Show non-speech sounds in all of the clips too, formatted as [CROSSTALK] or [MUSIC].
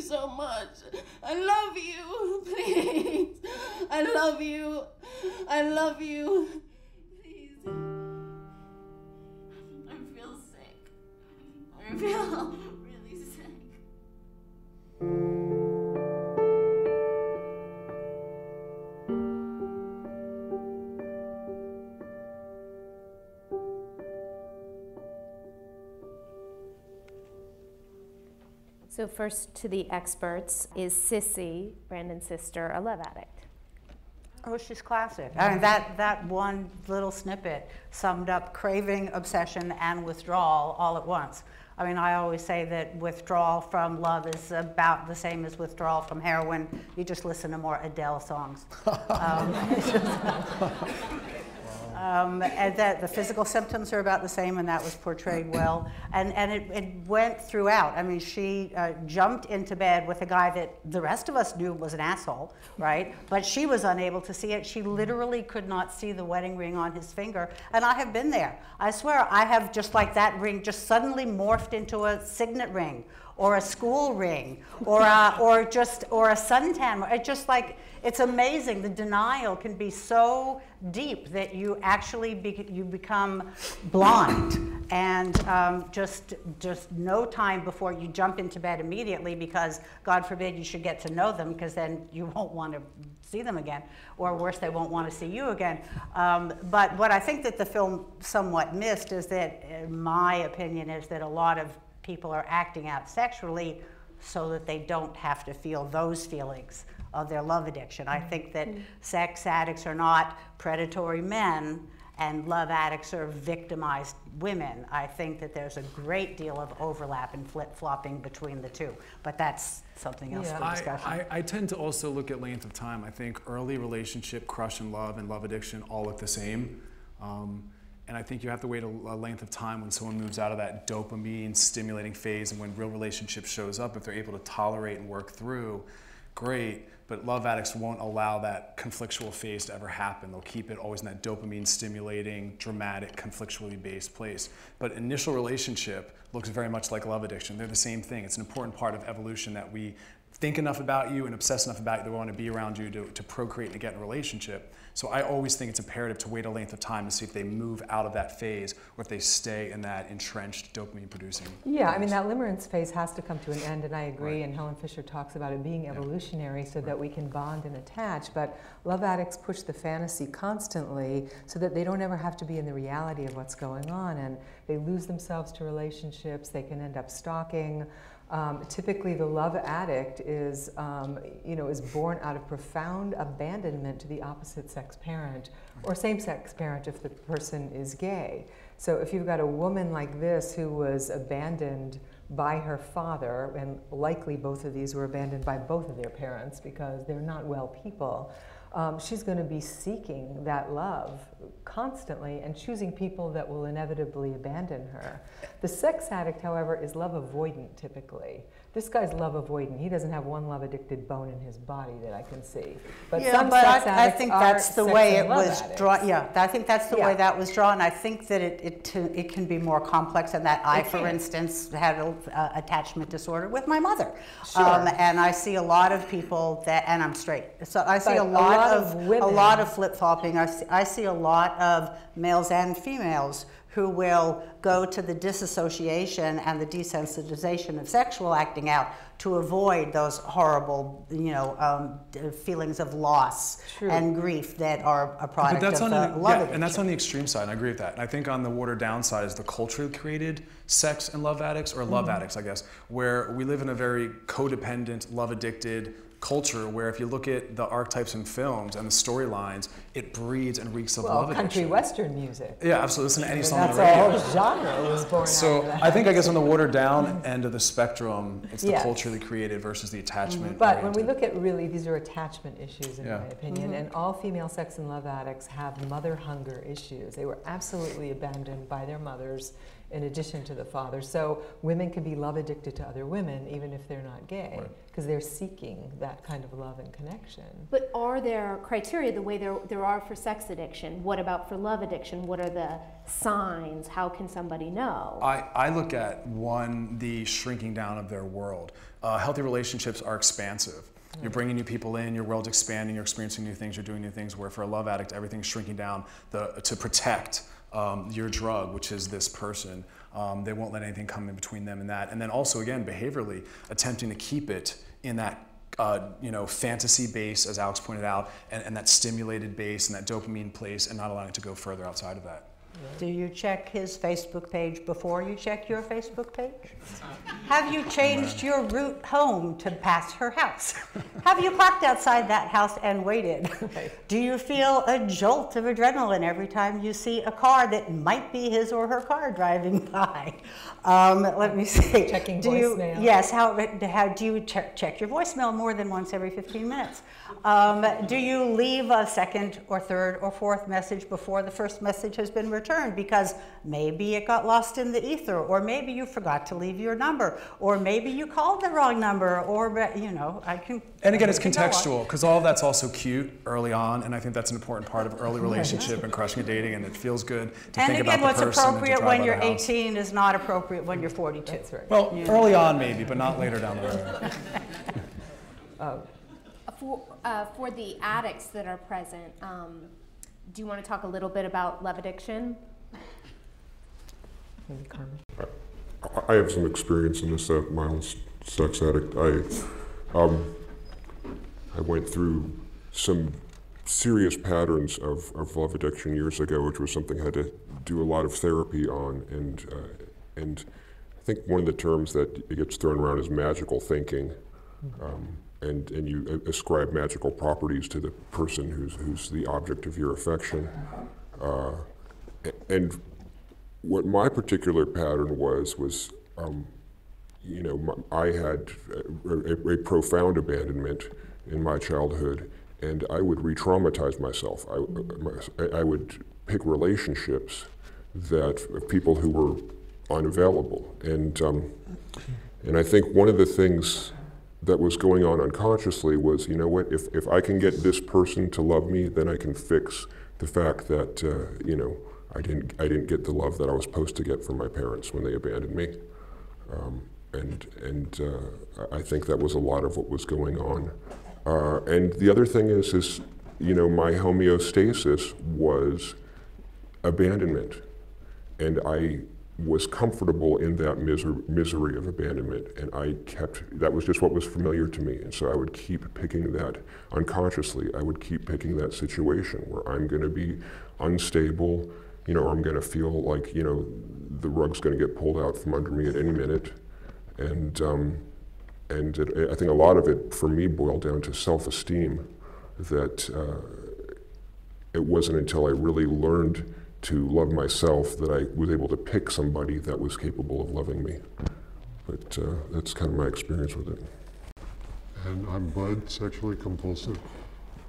so much. I love you. [LAUGHS] Please. I love you. I love you. Please. I feel sick. I feel So first to the experts, is Sissy, Brandon's sister, a love addict? Oh, she's classic. I mean, that, that one little snippet summed up craving, obsession, and withdrawal all at once. I mean, I always say that withdrawal from love is about the same as withdrawal from heroin. You just listen to more Adele songs. [LAUGHS] Um, [LAUGHS] um, and that the physical symptoms are about the same, and that was portrayed well. And, and it, it went throughout. I mean, she uh, jumped into bed with a guy that the rest of us knew was an asshole, right? But she was unable to see it. She literally could not see the wedding ring on his finger. And I have been there. I swear, I have just like that ring just suddenly morphed into a signet ring or a school ring or, a, or just or a suntan. It just like it's amazing. The denial can be so deep that you actually be, you become blind and um, just just no time before you jump into bed immediately because God forbid you should get to know them because then you [LAUGHS] won't want to see them again or worse they won't want to see you again. Um, but what I think that the film somewhat missed is that, in my opinion, is that a lot of people are acting out sexually so that they don't have to feel those feelings of their love addiction. I think that mm-hmm. sex addicts are not predatory men and love addicts are victimized women. I think that there's a great deal of overlap and flip flopping between the two, but that's something else yeah. for discussion. I, I, I, tend to also look at length of time. I think early relationship, crush and love, and love addiction all look the same. Um, and I think you have to wait a, a, length of time when someone moves out of that dopamine stimulating phase and when real relationship shows up, if they're able to tolerate and work through, great. But love addicts won't allow that conflictual phase to ever happen. They'll keep it always in that dopamine stimulating, dramatic, conflictually based place. But initial relationship looks very much like love addiction. They're the same thing. It's an important part of evolution that we think enough about you and obsess enough about you that want to be around you to, to procreate and get in a relationship. So I always think it's imperative to wait a length of time to see if they move out of that phase or if they stay in that entrenched dopamine producing. Yeah, phase. I mean, that limerence phase has to come to an end, and I agree. Right. And Helen Fisher talks about it being evolutionary yeah. so right. that we can bond and attach. But love addicts push the fantasy constantly so that they don't ever have to be in the reality of what's going on. And they lose themselves to relationships, they can end up stalking. Um, typically, the love addict is, um, you know, is born out of profound abandonment to the opposite sex parent or same-sex parent if the person is gay. So if you've got a woman like this who was abandoned by her father, and likely both of these were abandoned by both of their parents because they're not well people, um, she's going to be seeking that love constantly and choosing people that will inevitably abandon her. The sex addict, however, is love avoidant typically. This guy's love avoidant. He doesn't have one love addicted bone in his body that I can see. But yeah, some but sex I, I think that's the way it was drawn. Yeah, I think that's the yeah. way that was drawn. I think that it, it, it can be more complex than that. I, for instance, had an uh, attachment disorder with my mother. Sure. Um, and I see a lot of people that, and I'm straight. So I see a lot, a lot, of, of a lot of flip flopping. I see, I see a lot of males and females who will go to the disassociation and the desensitization of sexual acting out to avoid those horrible, you know, um, feelings of loss True. and grief that are a product but that's of on the, love yeah, And that's on the extreme side, and I agree with that. And I think on the watered down side is the culturally created sex and love addicts, or love mm -hmm. addicts, I guess, where we live in a very codependent, love addicted, culture where if you look at the archetypes in films and the storylines, it breeds and reeks of well, love country addiction. western music. Yeah, absolutely. Listen to any song That's on the radio. That's a whole genre was born So I think I guess on the watered down end of the spectrum, it's the yes. they created versus the attachment. Mm-hmm. But when we look at really, these are attachment issues in yeah. my opinion, mm-hmm. and all female sex and love addicts have mother hunger issues. They were absolutely abandoned by their mothers in addition to the father. So women can be love addicted to other women even if they're not gay because they're seeking that kind of love and connection. But are there criteria the way there, there are for sex addiction? What about for love addiction? What are the signs? How can somebody know? I, I look at one, the shrinking down of their world. Uh, healthy relationships are expansive. You're bringing new people in, your world's expanding, you're experiencing new things, you're doing new things. Where for a love addict, everything's shrinking down the, to protect um, your drug, which is this person. Um, they won't let anything come in between them and that. And then also, again, behaviorally, attempting to keep it in that uh, you know, fantasy base, as Alex pointed out, and, and that stimulated base and that dopamine place, and not allowing it to go further outside of that. Do you check his Facebook page before you check your Facebook page? Have you changed your route home to pass her house? Have you parked outside that house and waited? Do you feel a jolt of adrenaline every time you see a car that might be his or her car driving by? Um, let me see. Checking do you, voicemail. Yes. How, how do you check, check your voicemail more than once every 15 minutes? Um, do you leave a second or third or fourth message before the first message has been returned because maybe it got lost in the ether, or maybe you forgot to leave your number, or maybe you called the wrong number, or you know, I can. And again, it's I can go on. contextual because all of that's also cute early on, and I think that's an important part of early [LAUGHS] relationship and crushing and dating, and it feels good to And think again, about what's the person and to appropriate when you're 18 is not appropriate when you're 42. That's right. Well, early on maybe, but not later down the road. Uh, [LAUGHS] For, uh, for the addicts that are present, um, do you want to talk a little bit about love addiction? maybe Carmen. I have some experience in this uh, mild s- sex addict. I, um, I went through some serious patterns of, of love addiction years ago, which was something I had to do a lot of therapy on. And, uh, and I think one of the terms that gets thrown around is magical thinking. Um, and, and you ascribe magical properties to the person who's, who's the object of your affection. Uh, and what my particular pattern was was um, you know my, i had a, a, a profound abandonment in my childhood and i would re-traumatize myself I, my, I would pick relationships that people who were unavailable and um, and i think one of the things that was going on unconsciously was you know what if, if i can get this person to love me then i can fix the fact that uh, you know I didn't I didn't get the love that I was supposed to get from my parents when they abandoned me, um, and and uh, I think that was a lot of what was going on. Uh, and the other thing is is you know my homeostasis was abandonment, and I was comfortable in that miser- misery of abandonment, and I kept that was just what was familiar to me, and so I would keep picking that unconsciously. I would keep picking that situation where I'm going to be unstable, you know, or I'm going to feel like you know the rug's going to get pulled out from under me at any minute, and um, and it, I think a lot of it for me boiled down to self-esteem. That uh, it wasn't until I really learned to love myself that I was able to pick somebody that was capable of loving me. But uh, that's kind of my experience with it. and I'm Bud, sexually compulsive.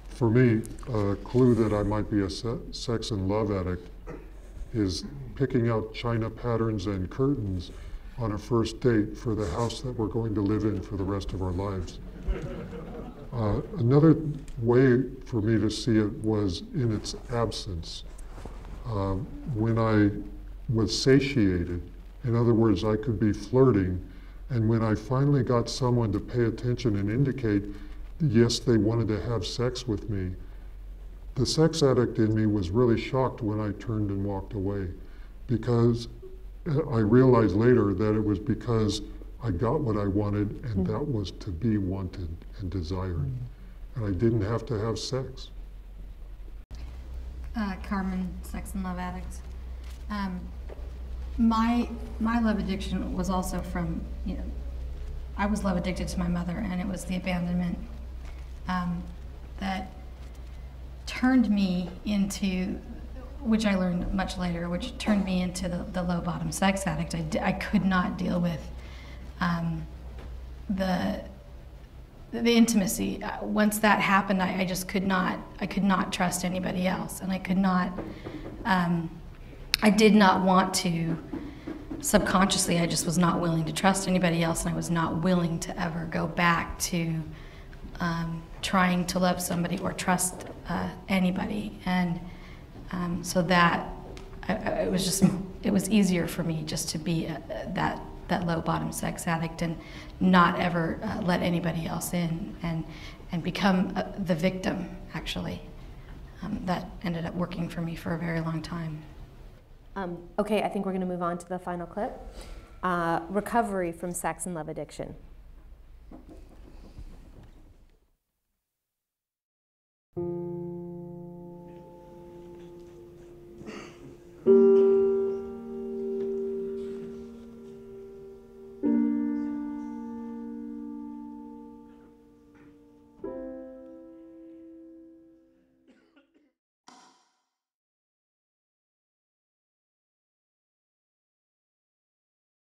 For me, a clue that I might be a se- sex and love addict is picking out china patterns and curtains on a first date for the house that we're going to live in for the rest of our lives. Uh, another way for me to see it was in its absence. Uh, when I was satiated, in other words, I could be flirting, and when I finally got someone to pay attention and indicate, yes, they wanted to have sex with me, the sex addict in me was really shocked when I turned and walked away because uh, I realized later that it was because I got what I wanted, and that was to be wanted and desired. And I didn't have to have sex. Uh, Carmen, sex and love addict. Um, my my love addiction was also from you know, I was love addicted to my mother, and it was the abandonment um, that turned me into, which I learned much later, which turned me into the, the low bottom sex addict. I, I could not deal with um, the the intimacy uh, once that happened I, I just could not i could not trust anybody else and i could not um, i did not want to subconsciously, I just was not willing to trust anybody else, and I was not willing to ever go back to um, trying to love somebody or trust uh, anybody. And um, so that I, I, it was just it was easier for me just to be a, that that low bottom sex addict and not ever uh, let anybody else in and, and become uh, the victim, actually. Um, that ended up working for me for a very long time. Um, okay, I think we're going to move on to the final clip uh, Recovery from Sex and Love Addiction.